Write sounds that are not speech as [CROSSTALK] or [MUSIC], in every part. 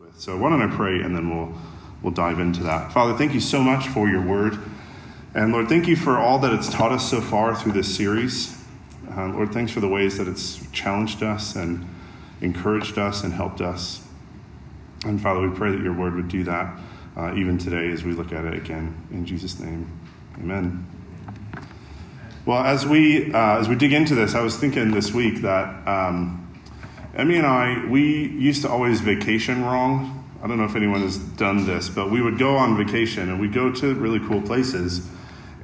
with. So why don't I pray and then we'll we'll dive into that. Father, thank you so much for your word. And Lord, thank you for all that it's taught us so far through this series. Uh, Lord, thanks for the ways that it's challenged us and encouraged us and helped us. And Father, we pray that your word would do that uh, even today as we look at it again. In Jesus' name, amen. Well, as we uh, as we dig into this, I was thinking this week that um, Emmy and I we used to always vacation wrong. I don't know if anyone has done this, but we would go on vacation and we'd go to really cool places,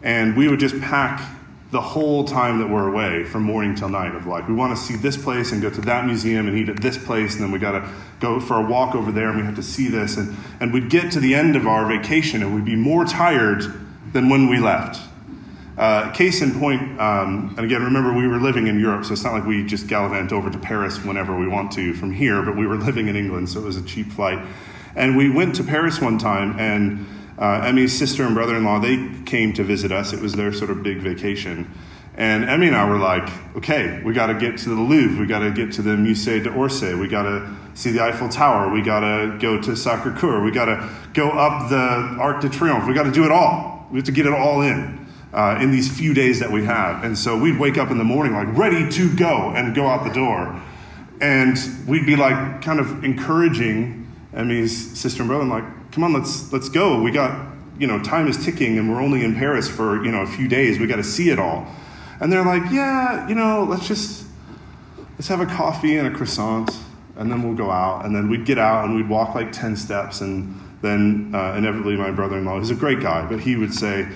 and we would just pack the whole time that we're away from morning till night of like we want to see this place and go to that museum and eat at this place and then we got to go for a walk over there and we have to see this and, and we'd get to the end of our vacation and we'd be more tired than when we left uh, case in point, um, and again, remember we were living in Europe, so it's not like we just gallivant over to Paris whenever we want to from here, but we were [LAUGHS] living in England, so it was a cheap flight. And we went to Paris one time, and uh, Emmy's sister and brother in law, they came to visit us. It was their sort of big vacation. And Emmy and I were like, okay, we got to get to the Louvre. We got to get to the Musée d'Orsay. We got to see the Eiffel Tower. We got to go to Sacre Coeur. We got to go up the Arc de Triomphe. We got to do it all. We have to get it all in uh, in these few days that we have. And so we'd wake up in the morning like ready to go and go out the door. And we'd be like kind of encouraging Emmy's sister and brother, like, come on, let's let's go. We got, you know, time is ticking and we're only in Paris for, you know, a few days. We got to see it all. And they're like, yeah, you know, let's just let's have a coffee and a croissant and then we'll go out. And then we'd get out and we'd walk like 10 steps. And then uh, inevitably, my brother in law, he's a great guy, but he would say,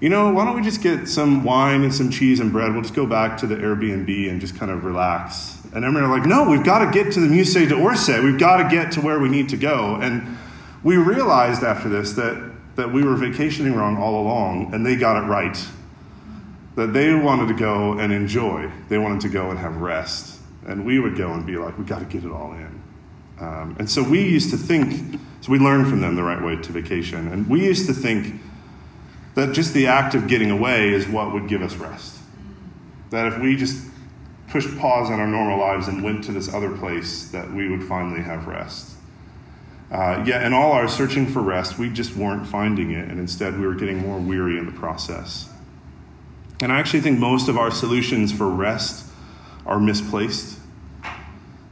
you know, why don't we just get some wine and some cheese and bread? We'll just go back to the Airbnb and just kind of relax. And Emily are like, no, we've got to get to the Musée d'Orsay. We've got to get to where we need to go. And we realized after this that, that we were vacationing wrong all along, and they got it right. That they wanted to go and enjoy, they wanted to go and have rest. And we would go and be like, we've got to get it all in. Um, and so we used to think, so we learned from them the right way to vacation. And we used to think, that just the act of getting away is what would give us rest. That if we just pushed pause on our normal lives and went to this other place, that we would finally have rest. Uh, yet, in all our searching for rest, we just weren't finding it, and instead we were getting more weary in the process. And I actually think most of our solutions for rest are misplaced.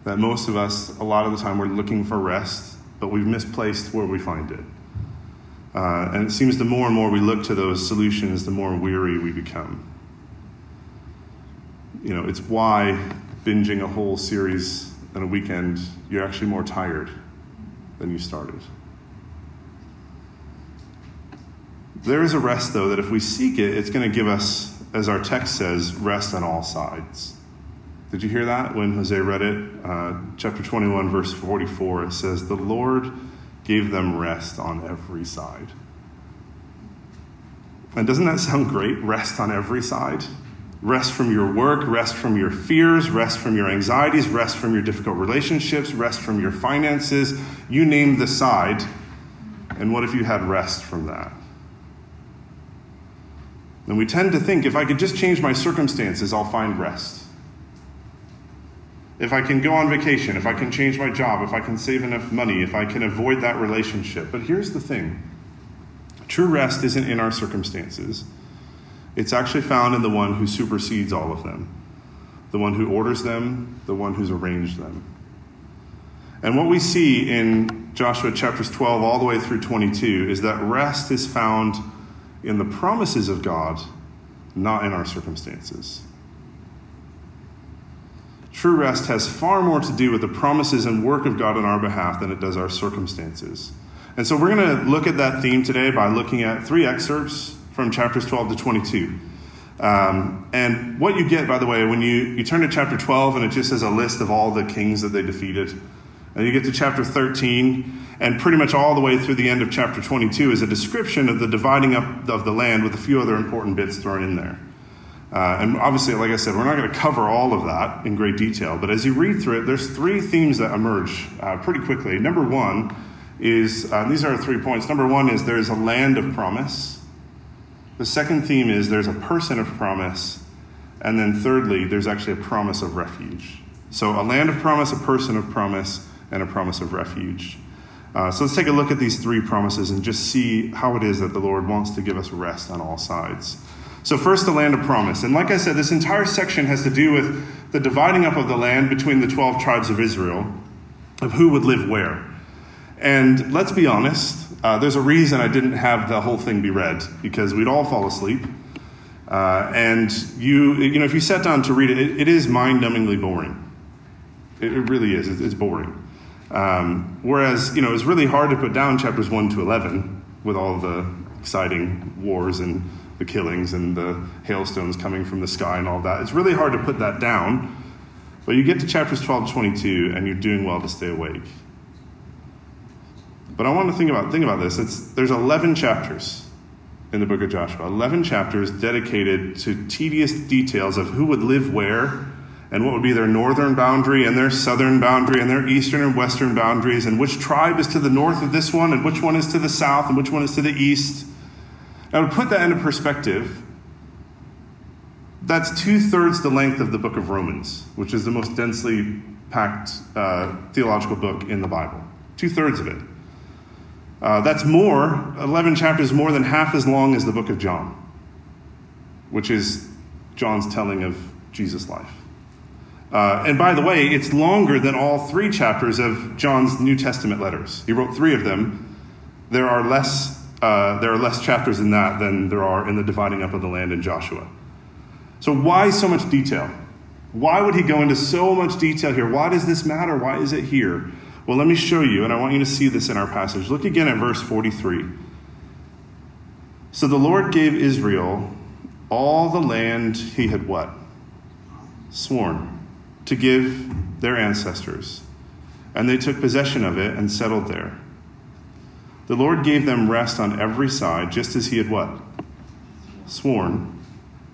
That most of us, a lot of the time, we're looking for rest, but we've misplaced where we find it. Uh, and it seems the more and more we look to those solutions, the more weary we become. You know, it's why binging a whole series in a weekend, you're actually more tired than you started. There is a rest, though, that if we seek it, it's going to give us, as our text says, rest on all sides. Did you hear that when Jose read it? Uh, chapter 21, verse 44, it says, The Lord gave them rest on every side. And doesn't that sound great? Rest on every side. Rest from your work, rest from your fears, rest from your anxieties, rest from your difficult relationships, rest from your finances. You name the side. And what if you had rest from that? And we tend to think if I could just change my circumstances, I'll find rest if I can go on vacation, if I can change my job, if I can save enough money, if I can avoid that relationship. But here's the thing true rest isn't in our circumstances, it's actually found in the one who supersedes all of them, the one who orders them, the one who's arranged them. And what we see in Joshua chapters 12 all the way through 22 is that rest is found in the promises of God, not in our circumstances. True rest has far more to do with the promises and work of God on our behalf than it does our circumstances. And so we're going to look at that theme today by looking at three excerpts from chapters 12 to 22. Um, and what you get, by the way, when you, you turn to chapter 12 and it just says a list of all the kings that they defeated. And you get to chapter 13, and pretty much all the way through the end of chapter 22 is a description of the dividing up of the land with a few other important bits thrown in there. Uh, and obviously, like I said, we're not going to cover all of that in great detail, but as you read through it, there's three themes that emerge uh, pretty quickly. Number one is uh, these are three points. Number one is there's a land of promise. The second theme is there's a person of promise. And then thirdly, there's actually a promise of refuge. So a land of promise, a person of promise, and a promise of refuge. Uh, so let's take a look at these three promises and just see how it is that the Lord wants to give us rest on all sides. So, first, the land of promise. And like I said, this entire section has to do with the dividing up of the land between the 12 tribes of Israel, of who would live where. And let's be honest, uh, there's a reason I didn't have the whole thing be read, because we'd all fall asleep. Uh, and you, you know, if you sat down to read it, it, it is mind-numbingly boring. It, it really is. It's, it's boring. Um, whereas, you know, it's really hard to put down chapters 1 to 11 with all the exciting wars and the killings and the hailstones coming from the sky and all that. It's really hard to put that down. But you get to chapters 12 to 22 and you're doing well to stay awake. But I want to think about think about this. It's there's 11 chapters in the book of Joshua. 11 chapters dedicated to tedious details of who would live where and what would be their northern boundary and their southern boundary and their eastern and western boundaries and which tribe is to the north of this one and which one is to the south and which one is to the east. Now, to put that into perspective, that's two thirds the length of the book of Romans, which is the most densely packed uh, theological book in the Bible. Two thirds of it. Uh, that's more, 11 chapters, more than half as long as the book of John, which is John's telling of Jesus' life. Uh, and by the way, it's longer than all three chapters of John's New Testament letters. He wrote three of them. There are less, uh, there are less chapters in that than there are in the dividing up of the land in Joshua. So, why so much detail? Why would he go into so much detail here? Why does this matter? Why is it here? Well, let me show you, and I want you to see this in our passage. Look again at verse 43. So the Lord gave Israel all the land he had what? Sworn to give their ancestors. And they took possession of it and settled there. The Lord gave them rest on every side, just as he had what? Sworn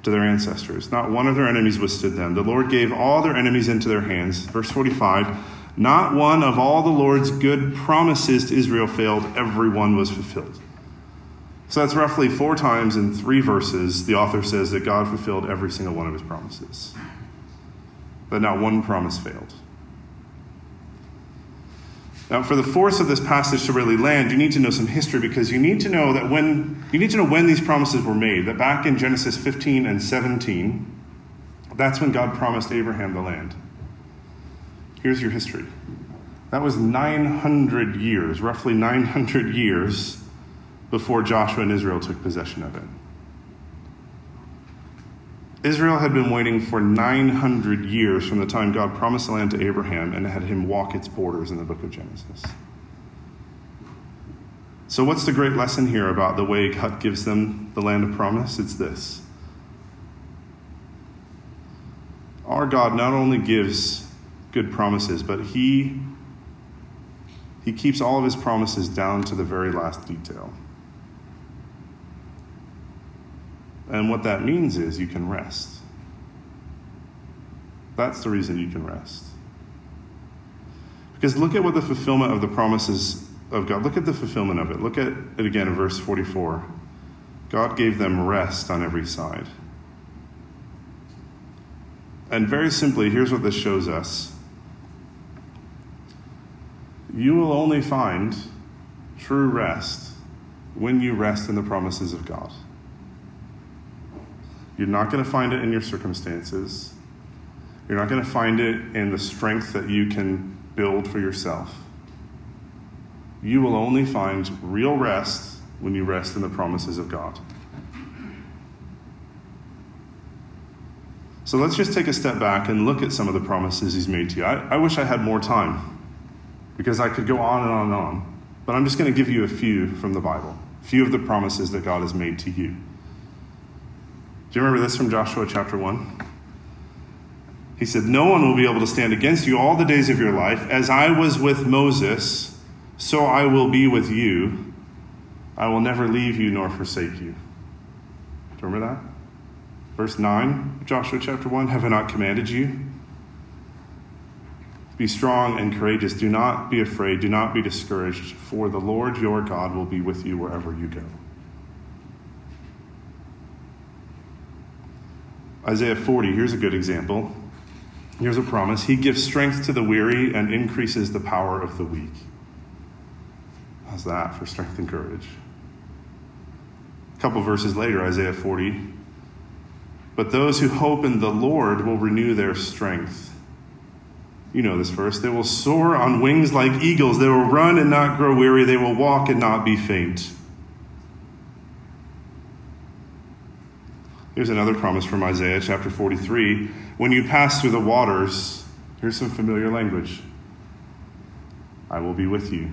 to their ancestors. Not one of their enemies withstood them. The Lord gave all their enemies into their hands. Verse 45 Not one of all the Lord's good promises to Israel failed, every one was fulfilled. So that's roughly four times in three verses, the author says that God fulfilled every single one of his promises but not one promise failed. Now, for the force of this passage to really land, you need to know some history because you need to know that when you need to know when these promises were made. That back in Genesis 15 and 17, that's when God promised Abraham the land. Here's your history. That was 900 years, roughly 900 years before Joshua and Israel took possession of it. Israel had been waiting for 900 years from the time God promised the land to Abraham and had him walk its borders in the book of Genesis. So, what's the great lesson here about the way God gives them the land of promise? It's this Our God not only gives good promises, but He, he keeps all of His promises down to the very last detail. And what that means is you can rest. That's the reason you can rest. Because look at what the fulfillment of the promises of God, look at the fulfillment of it. Look at it again in verse 44. God gave them rest on every side. And very simply, here's what this shows us you will only find true rest when you rest in the promises of God. You're not going to find it in your circumstances. You're not going to find it in the strength that you can build for yourself. You will only find real rest when you rest in the promises of God. So let's just take a step back and look at some of the promises He's made to you. I, I wish I had more time because I could go on and on and on. But I'm just going to give you a few from the Bible, a few of the promises that God has made to you. Do you remember this from Joshua chapter 1? He said, No one will be able to stand against you all the days of your life. As I was with Moses, so I will be with you. I will never leave you nor forsake you. Do you remember that? Verse 9 Joshua chapter 1 Have I not commanded you? Be strong and courageous. Do not be afraid. Do not be discouraged, for the Lord your God will be with you wherever you go. Isaiah 40, here's a good example. Here's a promise He gives strength to the weary and increases the power of the weak. How's that for strength and courage? A couple verses later, Isaiah 40. But those who hope in the Lord will renew their strength. You know this verse. They will soar on wings like eagles. They will run and not grow weary. They will walk and not be faint. Here's another promise from Isaiah chapter 43. When you pass through the waters, here's some familiar language I will be with you.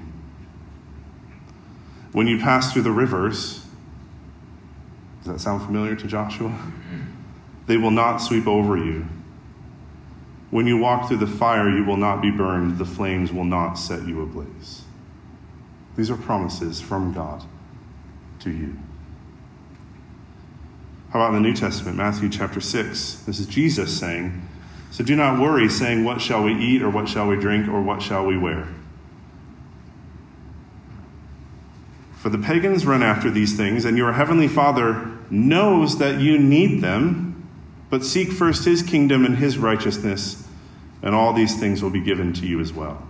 When you pass through the rivers, does that sound familiar to Joshua? Mm-hmm. They will not sweep over you. When you walk through the fire, you will not be burned. The flames will not set you ablaze. These are promises from God to you. How about in the New Testament, Matthew chapter 6? This is Jesus saying, So do not worry, saying, What shall we eat, or what shall we drink, or what shall we wear? For the pagans run after these things, and your heavenly Father knows that you need them, but seek first his kingdom and his righteousness, and all these things will be given to you as well.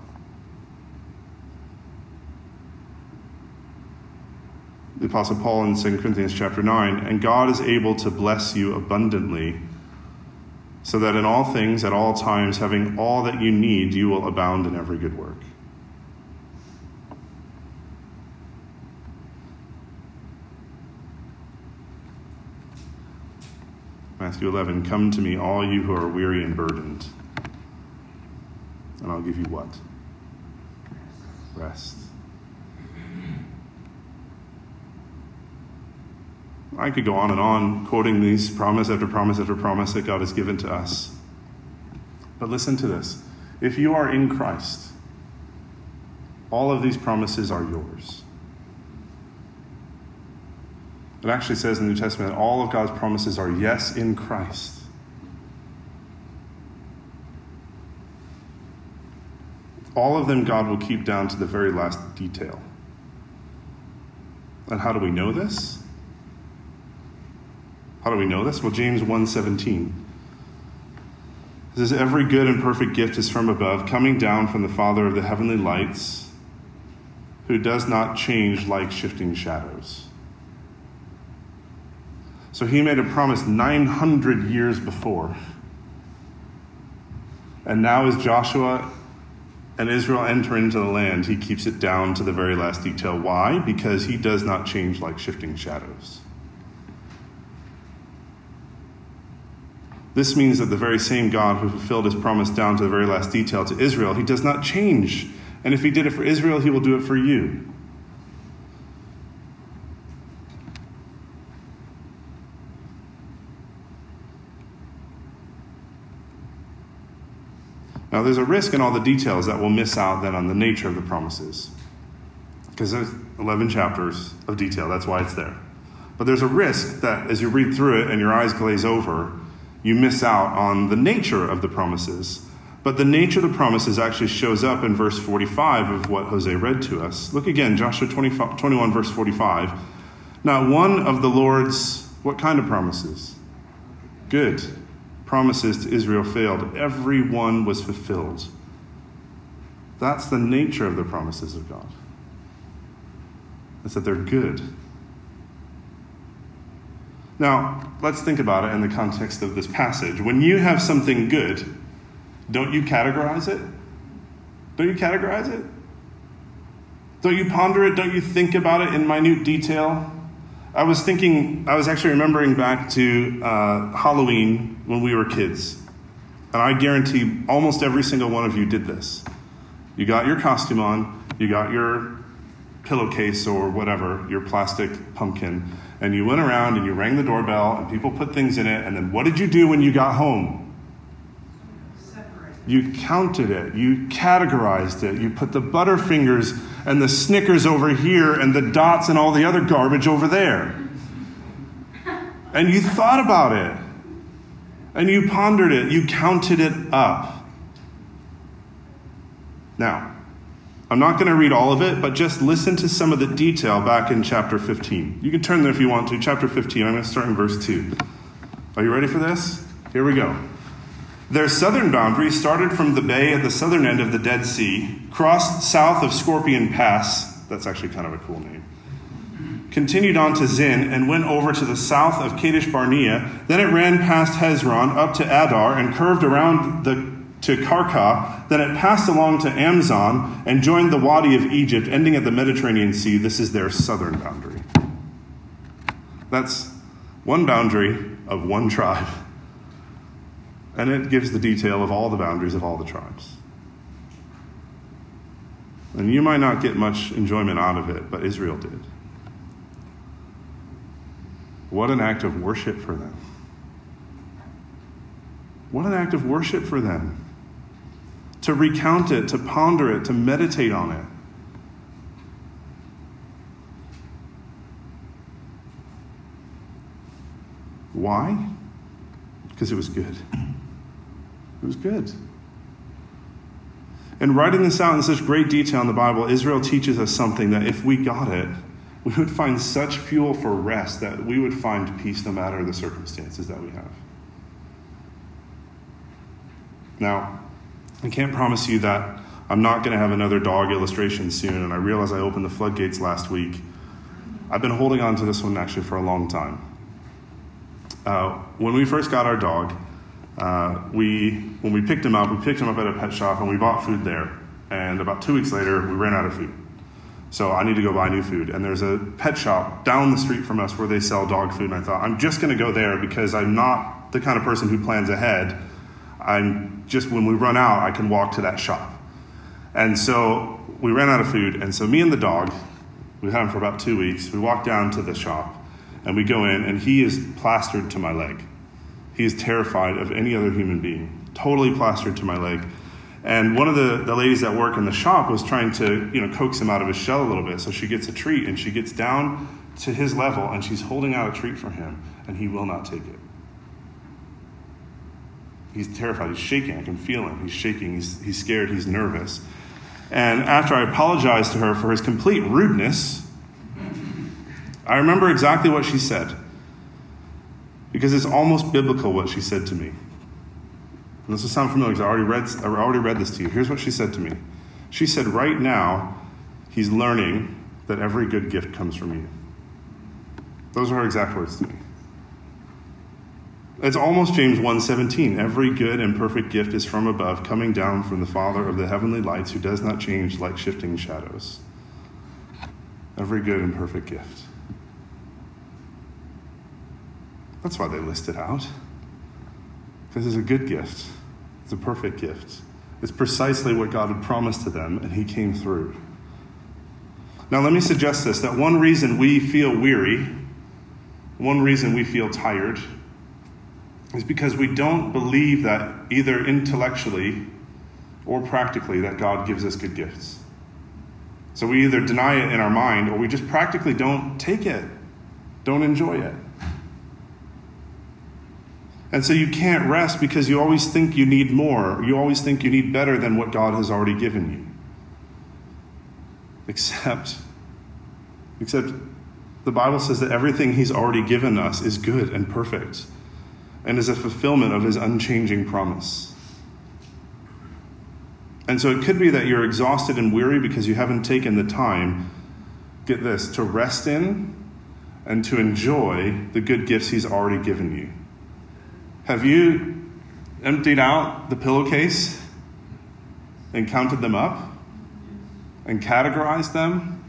The Apostle Paul in 2 Corinthians chapter 9, and God is able to bless you abundantly, so that in all things, at all times, having all that you need, you will abound in every good work. Matthew 11, come to me, all you who are weary and burdened, and I'll give you what? Rest. I could go on and on quoting these promise after promise after promise that God has given to us. But listen to this. If you are in Christ, all of these promises are yours. It actually says in the New Testament that all of God's promises are yes in Christ. All of them God will keep down to the very last detail. And how do we know this? How do we know this? Well, James 1:17 says every good and perfect gift is from above, coming down from the Father of the heavenly lights, who does not change like shifting shadows. So he made a promise 900 years before. And now, as Joshua and Israel enter into the land, he keeps it down to the very last detail. Why? Because he does not change like shifting shadows. This means that the very same God who fulfilled his promise down to the very last detail to Israel, he does not change. And if he did it for Israel, he will do it for you. Now, there's a risk in all the details that we'll miss out then on the nature of the promises. Because there's 11 chapters of detail, that's why it's there. But there's a risk that as you read through it and your eyes glaze over, you miss out on the nature of the promises. But the nature of the promises actually shows up in verse 45 of what Jose read to us. Look again, Joshua 21, verse 45. Not one of the Lord's, what kind of promises? Good. Promises to Israel failed. Every one was fulfilled. That's the nature of the promises of God. It's that they're good. Now, let's think about it in the context of this passage. When you have something good, don't you categorize it? Don't you categorize it? Don't you ponder it? Don't you think about it in minute detail? I was thinking, I was actually remembering back to uh, Halloween when we were kids. And I guarantee almost every single one of you did this. You got your costume on, you got your pillowcase or whatever, your plastic pumpkin, and you went around and you rang the doorbell and people put things in it. And then what did you do when you got home? Separate. You counted it, you categorized it, you put the Butterfingers and the Snickers over here and the dots and all the other garbage over there. And you thought about it. And you pondered it, you counted it up. Now, I'm not going to read all of it, but just listen to some of the detail back in chapter 15. You can turn there if you want to. Chapter 15, I'm going to start in verse 2. Are you ready for this? Here we go. Their southern boundary started from the bay at the southern end of the Dead Sea, crossed south of Scorpion Pass, that's actually kind of a cool name. Continued on to Zin and went over to the south of Kadesh Barnea. Then it ran past Hezron up to Adar and curved around the, to Karka. Then it passed along to Amzon and joined the Wadi of Egypt, ending at the Mediterranean Sea. This is their southern boundary. That's one boundary of one tribe. And it gives the detail of all the boundaries of all the tribes. And you might not get much enjoyment out of it, but Israel did. What an act of worship for them. What an act of worship for them. To recount it, to ponder it, to meditate on it. Why? Because it was good. It was good. And writing this out in such great detail in the Bible, Israel teaches us something that if we got it, we would find such fuel for rest that we would find peace no matter the circumstances that we have. Now, I can't promise you that I'm not going to have another dog illustration soon, and I realize I opened the floodgates last week. I've been holding on to this one actually for a long time. Uh, when we first got our dog, uh, we when we picked him up, we picked him up at a pet shop and we bought food there. And about two weeks later, we ran out of food. So I need to go buy new food. And there's a pet shop down the street from us where they sell dog food. And I thought, I'm just going to go there because I'm not the kind of person who plans ahead. I'm just, when we run out, I can walk to that shop. And so we ran out of food. And so me and the dog, we had him for about two weeks. We walk down to the shop and we go in, and he is plastered to my leg. He is terrified of any other human being, totally plastered to my leg. And one of the, the ladies that work in the shop was trying to, you know, coax him out of his shell a little bit. So she gets a treat and she gets down to his level and she's holding out a treat for him and he will not take it. He's terrified. He's shaking. I can feel him. He's shaking. He's, he's scared. He's nervous. And after I apologized to her for his complete rudeness, I remember exactly what she said because it's almost biblical what she said to me. And this will sound familiar because I already read, I already read this to you. Here's what she said to me. She said, Right now, he's learning that every good gift comes from you. Those are her exact words to me. It's almost James 1:17. Every good and perfect gift is from above, coming down from the Father of the heavenly lights, who does not change like shifting shadows. Every good and perfect gift. That's why they list it out. Because it's a good gift, it's a perfect gift. It's precisely what God had promised to them, and He came through. Now, let me suggest this that one reason we feel weary, one reason we feel tired, is because we don't believe that either intellectually or practically that God gives us good gifts. So we either deny it in our mind or we just practically don't take it, don't enjoy it. And so you can't rest because you always think you need more. You always think you need better than what God has already given you. Except, except the Bible says that everything He's already given us is good and perfect and is a fulfillment of His unchanging promise. And so it could be that you're exhausted and weary because you haven't taken the time, get this, to rest in and to enjoy the good gifts He's already given you. Have you emptied out the pillowcase and counted them up and categorized them?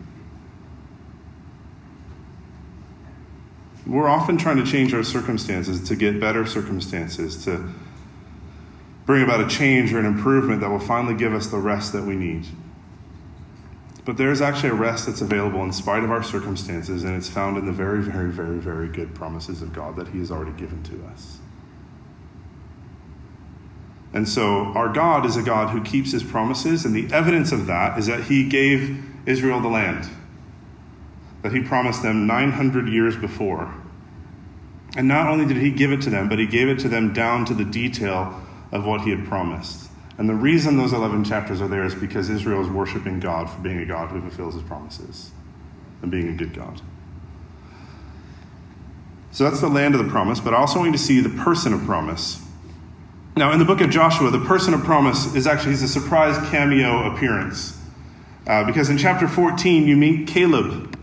We're often trying to change our circumstances to get better circumstances, to bring about a change or an improvement that will finally give us the rest that we need. But there is actually a rest that's available in spite of our circumstances, and it's found in the very, very, very, very good promises of God that He has already given to us. And so our God is a God who keeps his promises, and the evidence of that is that he gave Israel the land that he promised them 900 years before. And not only did he give it to them, but he gave it to them down to the detail of what he had promised. And the reason those 11 chapters are there is because Israel is worshiping God for being a God who fulfills his promises and being a good God. So that's the land of the promise, but I also want you to see the person of promise. Now, in the book of Joshua, the person of promise is actually he's a surprise cameo appearance. Uh, because in chapter 14, you meet Caleb.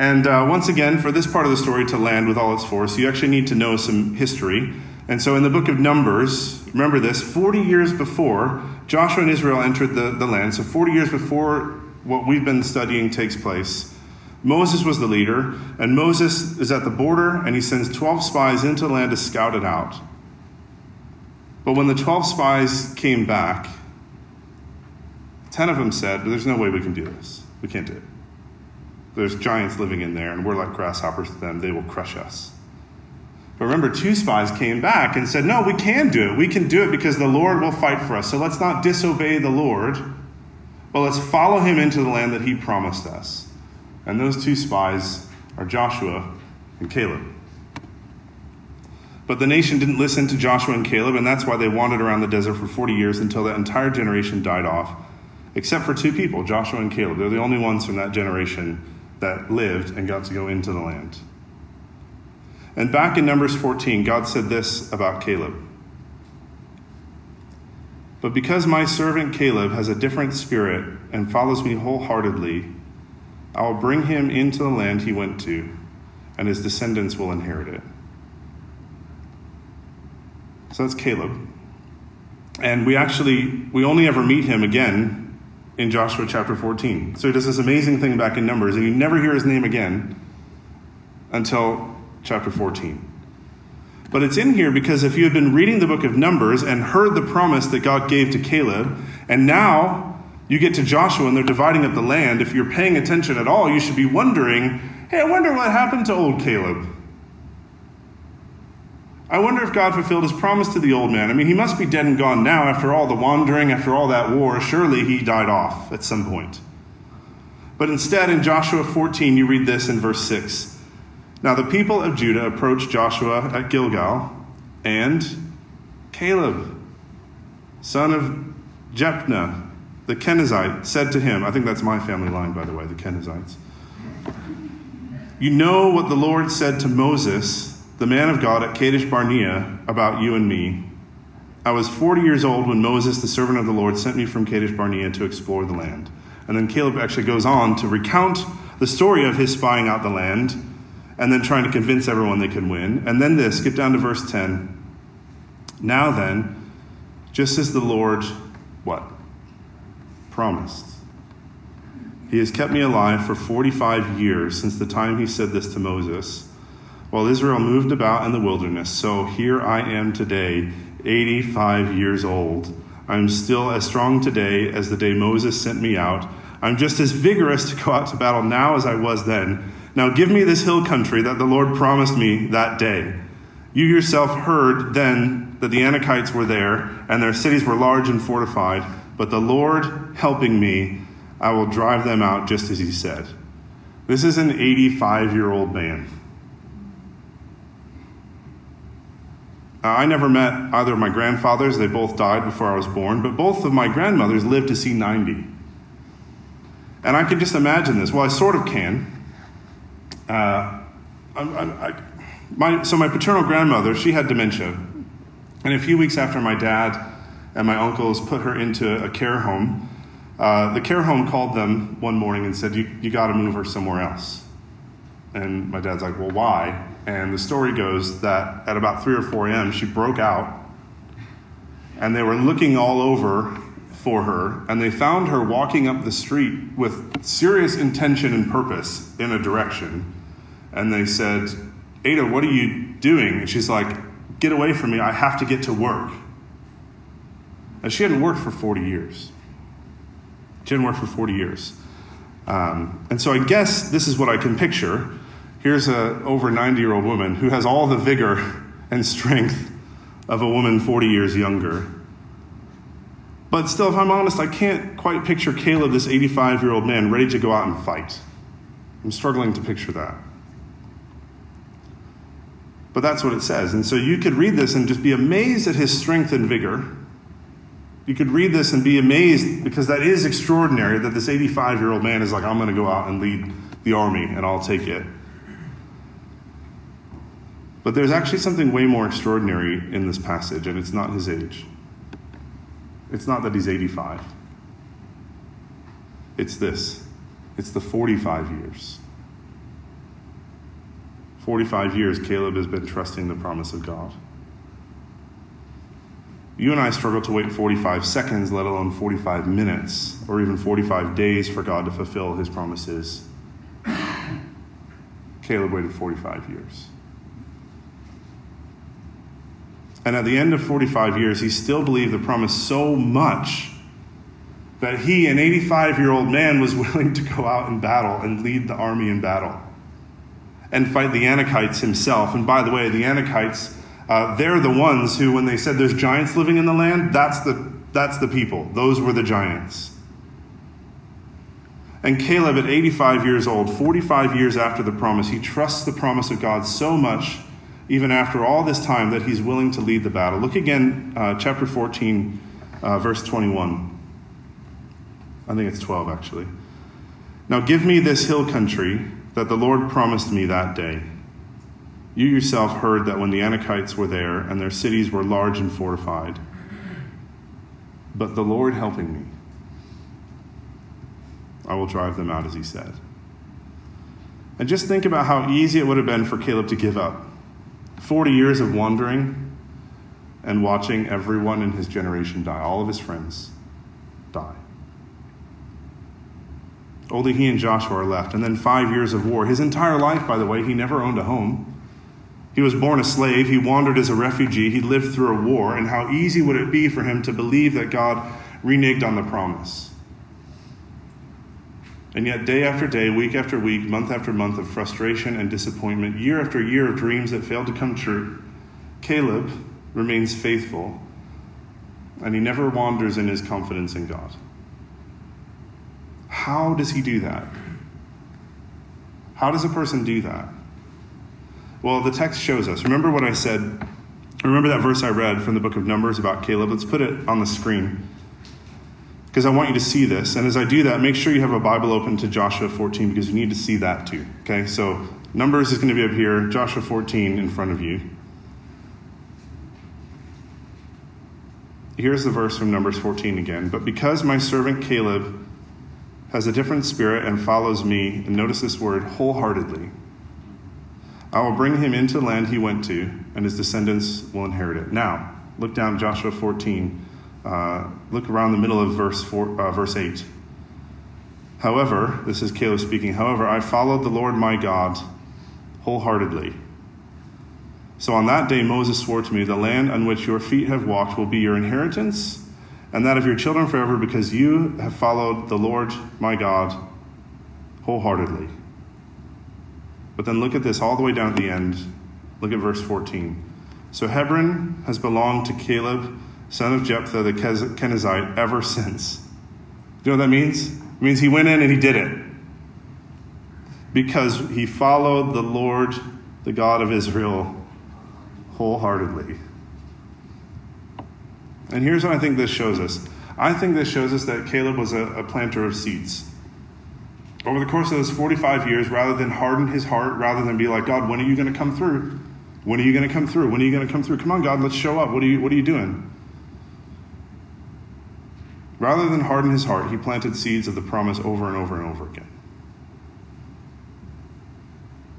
And uh, once again, for this part of the story to land with all its force, you actually need to know some history. And so in the book of Numbers, remember this 40 years before Joshua and Israel entered the, the land, so 40 years before what we've been studying takes place, Moses was the leader, and Moses is at the border, and he sends 12 spies into the land to scout it out. But when the 12 spies came back, 10 of them said, There's no way we can do this. We can't do it. There's giants living in there, and we're like grasshoppers to them. They will crush us. But remember, two spies came back and said, No, we can do it. We can do it because the Lord will fight for us. So let's not disobey the Lord, but let's follow him into the land that he promised us. And those two spies are Joshua and Caleb. But the nation didn't listen to Joshua and Caleb, and that's why they wandered around the desert for 40 years until that entire generation died off, except for two people, Joshua and Caleb. They're the only ones from that generation that lived and got to go into the land. And back in Numbers 14, God said this about Caleb. But because my servant Caleb has a different spirit and follows me wholeheartedly, I will bring him into the land he went to, and his descendants will inherit it. So that's Caleb. And we actually, we only ever meet him again in Joshua chapter 14. So he does this amazing thing back in Numbers, and you never hear his name again until chapter 14. But it's in here because if you had been reading the book of Numbers and heard the promise that God gave to Caleb, and now you get to Joshua and they're dividing up the land, if you're paying attention at all, you should be wondering hey, I wonder what happened to old Caleb. I wonder if God fulfilled his promise to the old man. I mean, he must be dead and gone now after all the wandering, after all that war. Surely he died off at some point. But instead, in Joshua 14, you read this in verse 6. Now the people of Judah approached Joshua at Gilgal, and Caleb, son of Jephunneh, the Kenizzite, said to him, I think that's my family line, by the way, the Kenizzites. You know what the Lord said to Moses, the man of God at Kadesh Barnea, about you and me. I was 40 years old when Moses, the servant of the Lord, sent me from Kadesh Barnea to explore the land. And then Caleb actually goes on to recount the story of his spying out the land and then trying to convince everyone they can win. And then this, skip down to verse 10. Now then, just as the Lord, what? Promised. He has kept me alive for 45 years since the time he said this to Moses, while Israel moved about in the wilderness. So here I am today, 85 years old. I'm still as strong today as the day Moses sent me out. I'm just as vigorous to go out to battle now as I was then. Now give me this hill country that the Lord promised me that day. You yourself heard then that the Anakites were there, and their cities were large and fortified, but the Lord helping me, I will drive them out just as he said. This is an 85 year old man. I never met either of my grandfathers. They both died before I was born, but both of my grandmothers lived to see 90. And I can just imagine this. Well, I sort of can. Uh, I, I, my, so my paternal grandmother, she had dementia. And a few weeks after my dad and my uncles put her into a care home, uh, the care home called them one morning and said, You, you got to move her somewhere else. And my dad's like, Well, why? And the story goes that at about 3 or 4 a.m., she broke out, and they were looking all over for her, and they found her walking up the street with serious intention and purpose in a direction and they said, Ada, what are you doing? And she's like, Get away from me. I have to get to work. And she hadn't worked for 40 years. She hadn't worked for 40 years. Um, and so I guess this is what I can picture. Here's a over 90 year old woman who has all the vigor and strength of a woman 40 years younger. But still, if I'm honest, I can't quite picture Caleb, this 85 year old man, ready to go out and fight. I'm struggling to picture that. But that's what it says. And so you could read this and just be amazed at his strength and vigor. You could read this and be amazed because that is extraordinary that this 85 year old man is like, I'm going to go out and lead the army and I'll take it. But there's actually something way more extraordinary in this passage, and it's not his age. It's not that he's 85. It's this it's the 45 years. 45 years, Caleb has been trusting the promise of God. You and I struggle to wait 45 seconds, let alone 45 minutes, or even 45 days for God to fulfill his promises. Caleb waited 45 years. And at the end of 45 years, he still believed the promise so much that he, an 85 year old man, was [LAUGHS] willing to go out in battle and lead the army in battle and fight the Anakites himself. And by the way, the Anakites, uh, they're the ones who, when they said there's giants living in the land, that's the, that's the people. Those were the giants. And Caleb, at 85 years old, 45 years after the promise, he trusts the promise of God so much, even after all this time, that he's willing to lead the battle. Look again, uh, chapter 14, uh, verse 21. I think it's 12, actually. Now give me this hill country that the Lord promised me that day. You yourself heard that when the Anakites were there and their cities were large and fortified. But the Lord helping me, I will drive them out, as he said. And just think about how easy it would have been for Caleb to give up. 40 years of wandering and watching everyone in his generation die, all of his friends die. Only he and Joshua are left. And then five years of war. His entire life, by the way, he never owned a home. He was born a slave. He wandered as a refugee. He lived through a war. And how easy would it be for him to believe that God reneged on the promise? And yet, day after day, week after week, month after month of frustration and disappointment, year after year of dreams that failed to come true, Caleb remains faithful and he never wanders in his confidence in God. How does he do that? How does a person do that? Well, the text shows us. Remember what I said? Remember that verse I read from the book of Numbers about Caleb? Let's put it on the screen because I want you to see this. And as I do that, make sure you have a Bible open to Joshua 14 because you need to see that too. Okay, so Numbers is going to be up here, Joshua 14 in front of you. Here's the verse from Numbers 14 again. But because my servant Caleb has a different spirit and follows me, and notice this word, wholeheartedly, I will bring him into land he went to, and his descendants will inherit it. Now, look down Joshua 14. Uh, look around the middle of verse, four, uh, verse 8. However, this is Caleb speaking, however, I followed the Lord my God wholeheartedly. So on that day Moses swore to me, The land on which your feet have walked will be your inheritance and that of your children forever, because you have followed the Lord my God wholeheartedly. But then look at this all the way down at the end. Look at verse 14. So Hebron has belonged to Caleb, son of Jephthah the Kenizzite, ever since. You know what that means? It means he went in and he did it. Because he followed the Lord, the God of Israel, wholeheartedly. And here's what I think this shows us I think this shows us that Caleb was a, a planter of seeds. Over the course of those 45 years, rather than harden his heart, rather than be like, God, when are you going to come through? When are you going to come through? When are you going to come through? Come on, God, let's show up. What are you, what are you doing? Rather than harden his heart, he planted seeds of the promise over and over and over again.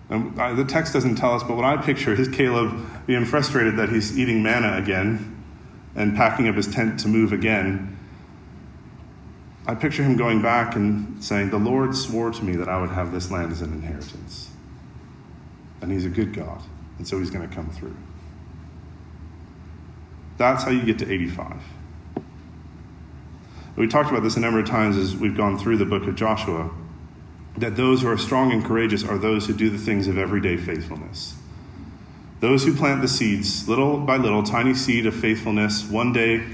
And I, the text doesn't tell us, but what I picture is Caleb being frustrated that he's eating manna again and packing up his tent to move again, I picture him going back and saying, The Lord swore to me that I would have this land as an inheritance. And he's a good God, and so he's going to come through. That's how you get to 85. We talked about this a number of times as we've gone through the book of Joshua that those who are strong and courageous are those who do the things of everyday faithfulness. Those who plant the seeds, little by little, tiny seed of faithfulness, one day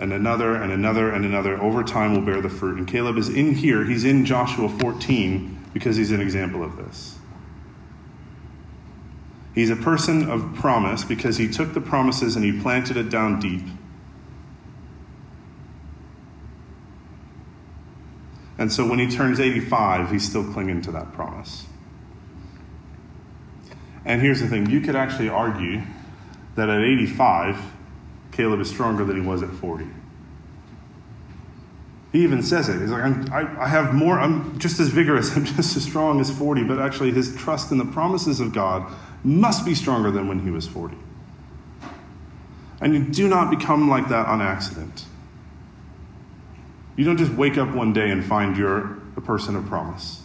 and another and another and another, over time will bear the fruit. And Caleb is in here, he's in Joshua 14 because he's an example of this. He's a person of promise because he took the promises and he planted it down deep. And so when he turns 85, he's still clinging to that promise. And here's the thing you could actually argue that at 85, Caleb is stronger than he was at 40. He even says it. He's like, I, I have more, I'm just as vigorous, [LAUGHS] I'm just as strong as 40, but actually his trust in the promises of God must be stronger than when he was 40. And you do not become like that on accident. You don't just wake up one day and find you're a person of promise.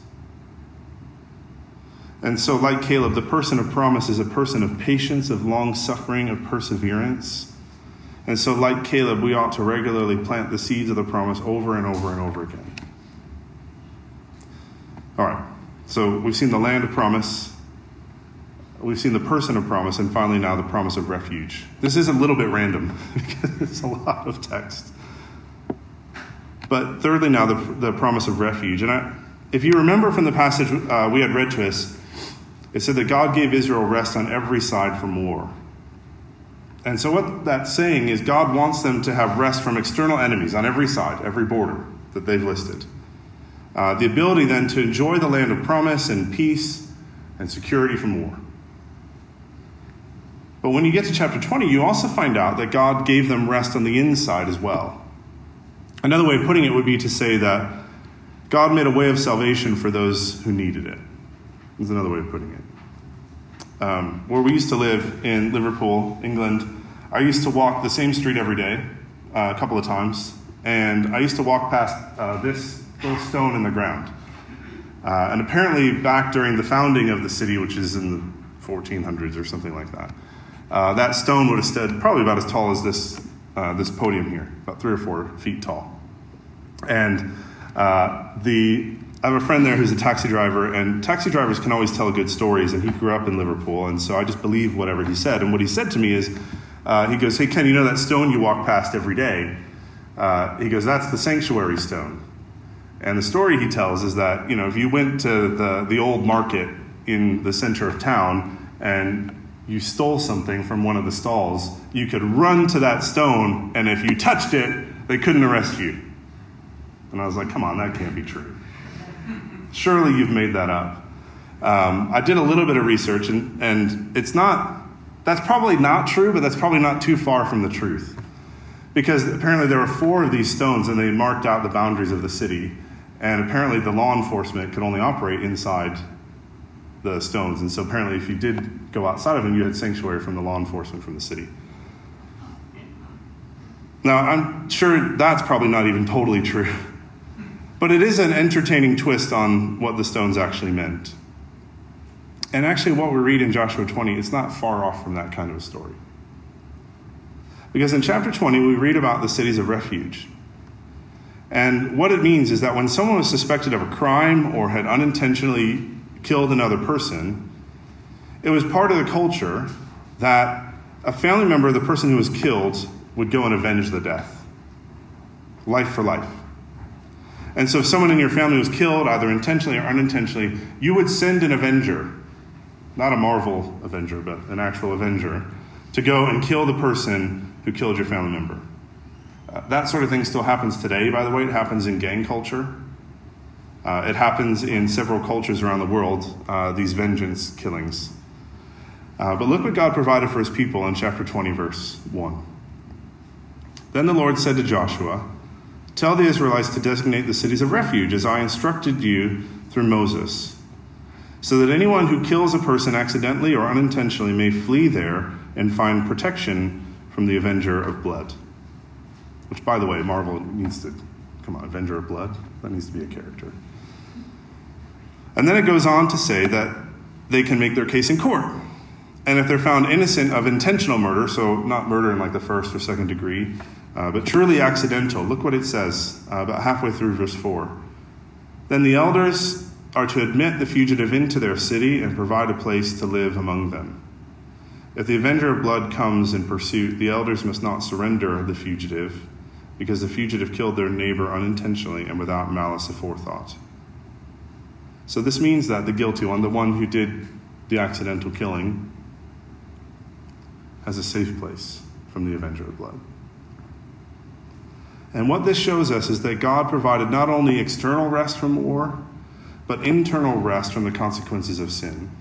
And so, like Caleb, the person of promise is a person of patience, of long suffering, of perseverance. And so, like Caleb, we ought to regularly plant the seeds of the promise over and over and over again. All right, so we've seen the land of promise, we've seen the person of promise, and finally now the promise of refuge. This is a little bit random [LAUGHS] because it's a lot of text. But thirdly, now the, the promise of refuge. And I, if you remember from the passage uh, we had read to us, it said that God gave Israel rest on every side from war. And so, what that's saying is God wants them to have rest from external enemies on every side, every border that they've listed. Uh, the ability then to enjoy the land of promise and peace and security from war. But when you get to chapter 20, you also find out that God gave them rest on the inside as well. Another way of putting it would be to say that God made a way of salvation for those who needed it. Is another way of putting it. Um, where we used to live in Liverpool, England, I used to walk the same street every day, uh, a couple of times, and I used to walk past uh, this little stone in the ground. Uh, and apparently, back during the founding of the city, which is in the 1400s or something like that, uh, that stone would have stood probably about as tall as this, uh, this podium here, about three or four feet tall. And uh, the I have a friend there who's a taxi driver, and taxi drivers can always tell good stories. And he grew up in Liverpool, and so I just believe whatever he said. And what he said to me is, uh, he goes, "Hey Ken, you know that stone you walk past every day? Uh, he goes, that's the sanctuary stone." And the story he tells is that you know if you went to the the old market in the center of town and you stole something from one of the stalls, you could run to that stone, and if you touched it, they couldn't arrest you. And I was like, come on, that can't be true. Surely you've made that up. Um, I did a little bit of research, and, and it's not, that's probably not true, but that's probably not too far from the truth. Because apparently there were four of these stones, and they marked out the boundaries of the city. And apparently the law enforcement could only operate inside the stones. And so apparently, if you did go outside of them, you had sanctuary from the law enforcement from the city. Now, I'm sure that's probably not even totally true. [LAUGHS] But it is an entertaining twist on what the stones actually meant. And actually, what we read in Joshua 20, it's not far off from that kind of a story. Because in chapter 20, we read about the cities of refuge. And what it means is that when someone was suspected of a crime or had unintentionally killed another person, it was part of the culture that a family member of the person who was killed would go and avenge the death. Life for life. And so, if someone in your family was killed, either intentionally or unintentionally, you would send an avenger, not a Marvel avenger, but an actual avenger, to go and kill the person who killed your family member. Uh, that sort of thing still happens today, by the way. It happens in gang culture. Uh, it happens in several cultures around the world, uh, these vengeance killings. Uh, but look what God provided for his people in chapter 20, verse 1. Then the Lord said to Joshua, Tell the Israelites to designate the cities of refuge as I instructed you through Moses, so that anyone who kills a person accidentally or unintentionally may flee there and find protection from the avenger of blood. Which, by the way, Marvel needs to come on, avenger of blood? That needs to be a character. And then it goes on to say that they can make their case in court. And if they're found innocent of intentional murder, so not murder in like the first or second degree, uh, but truly accidental. Look what it says uh, about halfway through verse 4. Then the elders are to admit the fugitive into their city and provide a place to live among them. If the avenger of blood comes in pursuit, the elders must not surrender the fugitive, because the fugitive killed their neighbor unintentionally and without malice aforethought. So this means that the guilty one, the one who did the accidental killing, has a safe place from the avenger of blood. And what this shows us is that God provided not only external rest from war, but internal rest from the consequences of sin.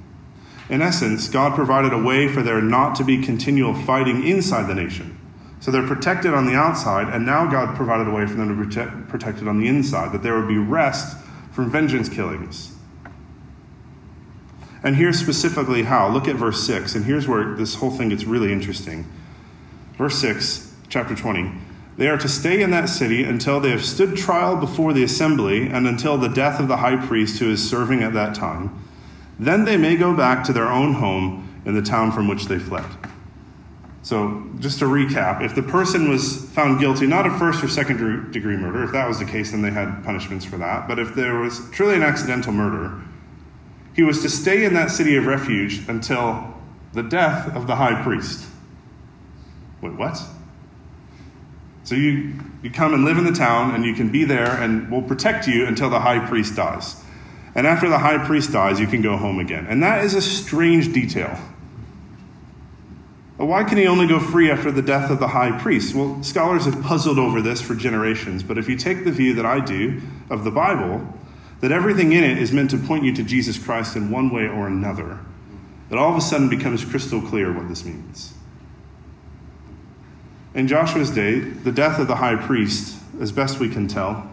In essence, God provided a way for there not to be continual fighting inside the nation, So they're protected on the outside, and now God provided a way for them to be protect, protected on the inside, that there would be rest from vengeance killings. And here's specifically how. Look at verse 6, and here's where this whole thing gets really interesting. Verse 6, chapter 20. They are to stay in that city until they have stood trial before the assembly and until the death of the high priest who is serving at that time. Then they may go back to their own home in the town from which they fled. So, just to recap, if the person was found guilty, not of first or second degree murder, if that was the case, then they had punishments for that. But if there was truly an accidental murder, he was to stay in that city of refuge until the death of the high priest. Wait, what? So you, you come and live in the town, and you can be there, and we'll protect you until the high priest dies. And after the high priest dies, you can go home again. And that is a strange detail. But why can he only go free after the death of the high priest? Well, scholars have puzzled over this for generations, but if you take the view that I do of the Bible, that everything in it is meant to point you to Jesus Christ in one way or another, it all of a sudden becomes crystal clear what this means. In Joshua's day, the death of the high priest, as best we can tell,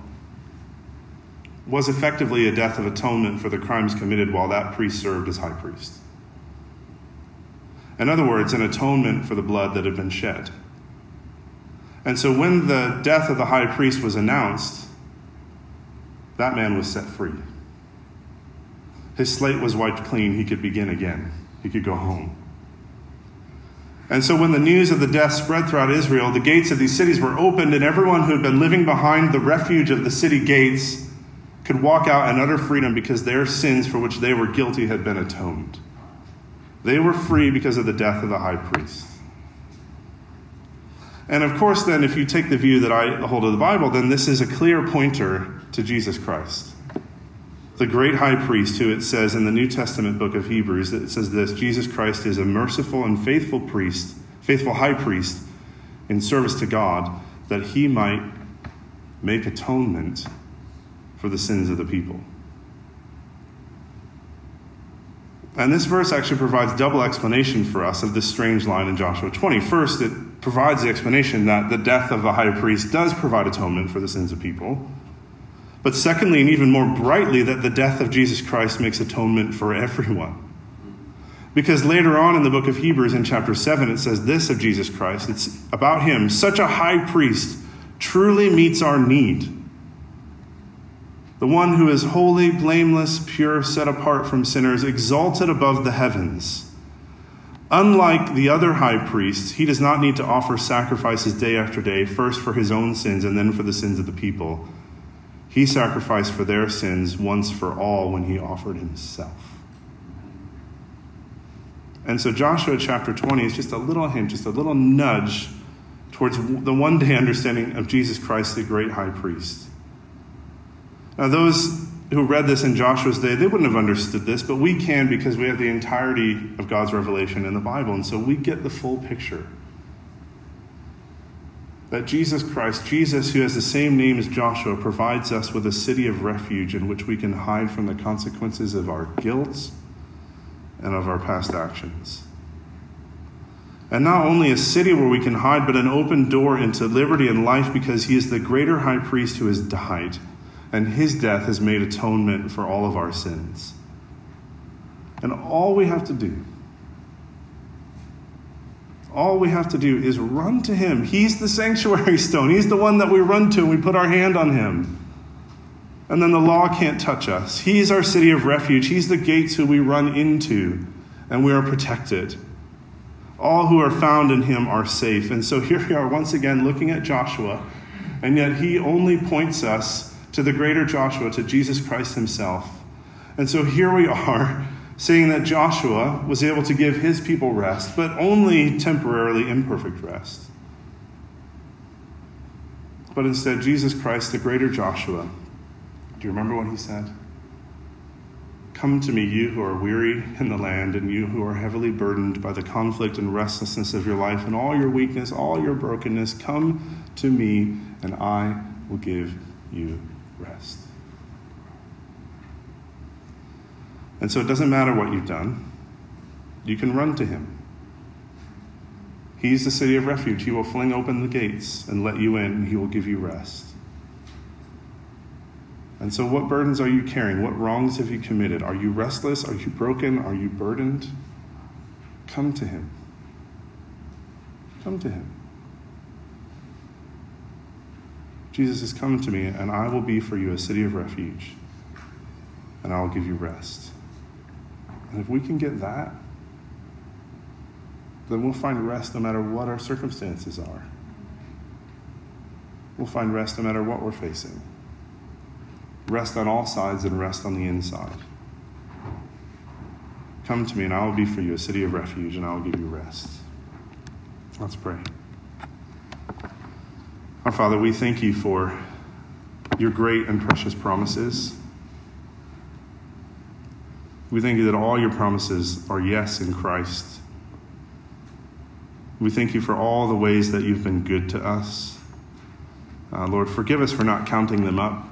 was effectively a death of atonement for the crimes committed while that priest served as high priest. In other words, an atonement for the blood that had been shed. And so when the death of the high priest was announced, that man was set free. His slate was wiped clean. He could begin again, he could go home. And so when the news of the death spread throughout Israel, the gates of these cities were opened, and everyone who had been living behind the refuge of the city gates could walk out in utter freedom because their sins for which they were guilty had been atoned. They were free because of the death of the high priest. And of course, then, if you take the view that I hold of the Bible, then this is a clear pointer to Jesus Christ. The great high priest, who it says in the New Testament book of Hebrews, it says this Jesus Christ is a merciful and faithful priest, faithful high priest in service to God, that he might make atonement for the sins of the people. And this verse actually provides double explanation for us of this strange line in Joshua 20. First, it provides the explanation that the death of the high priest does provide atonement for the sins of people. But secondly, and even more brightly, that the death of Jesus Christ makes atonement for everyone. Because later on in the book of Hebrews, in chapter 7, it says this of Jesus Christ it's about him. Such a high priest truly meets our need the one who is holy, blameless, pure, set apart from sinners, exalted above the heavens. Unlike the other high priests, he does not need to offer sacrifices day after day, first for his own sins and then for the sins of the people. He sacrificed for their sins once for all when he offered himself. And so Joshua chapter 20 is just a little hint, just a little nudge towards the one day understanding of Jesus Christ, the great high priest. Now, those who read this in Joshua's day, they wouldn't have understood this, but we can because we have the entirety of God's revelation in the Bible, and so we get the full picture. That Jesus Christ, Jesus, who has the same name as Joshua, provides us with a city of refuge in which we can hide from the consequences of our guilt and of our past actions. And not only a city where we can hide, but an open door into liberty and life because he is the greater high priest who has died and his death has made atonement for all of our sins. And all we have to do, all we have to do is run to him. He's the [LAUGHS] sanctuary stone, he's the one that we run to and we put our hand on him. And then the law can't touch us. He's our city of refuge, he's the gates who we run into, and we are protected. All who are found in him are safe. And so here we are once again looking at Joshua, and yet he only points us to the greater Joshua, to Jesus Christ himself. And so here we [LAUGHS] are, saying that Joshua was able to give his people rest, but only temporarily imperfect rest. But instead, Jesus Christ, the greater Joshua, do you remember what he said? Come to me, you who are weary in the land, and you who are heavily burdened by the conflict and restlessness of your life, and all your weakness, all your brokenness. Come to me, and I will give you rest. And so it doesn't matter what you've done, you can run to Him. He's the city of refuge. He will fling open the gates and let you in, and He will give you rest. And so, what burdens are you carrying? What wrongs have you committed? Are you restless? Are you broken? Are you burdened? Come to Him. Come to Him. Jesus has come to me, and I will be for you a city of refuge, and I will give you rest. And if we can get that, then we'll find rest no matter what our circumstances are. We'll find rest no matter what we're facing. Rest on all sides and rest on the inside. Come to me, and I will be for you a city of refuge, and I will give you rest. Let's pray. Our Father, we thank you for your great and precious promises. We thank you that all your promises are yes in Christ. We thank you for all the ways that you've been good to us. Uh, Lord, forgive us for not counting them up,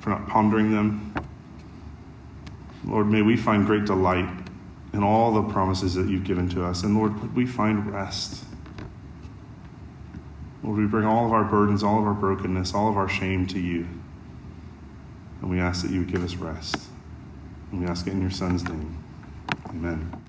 for not pondering them. Lord, may we find great delight in all the promises that you've given to us. And Lord, we find rest. Lord, we bring all of our burdens, all of our brokenness, all of our shame to you. And we ask that you would give us rest. We ask it in your Son's name. Amen.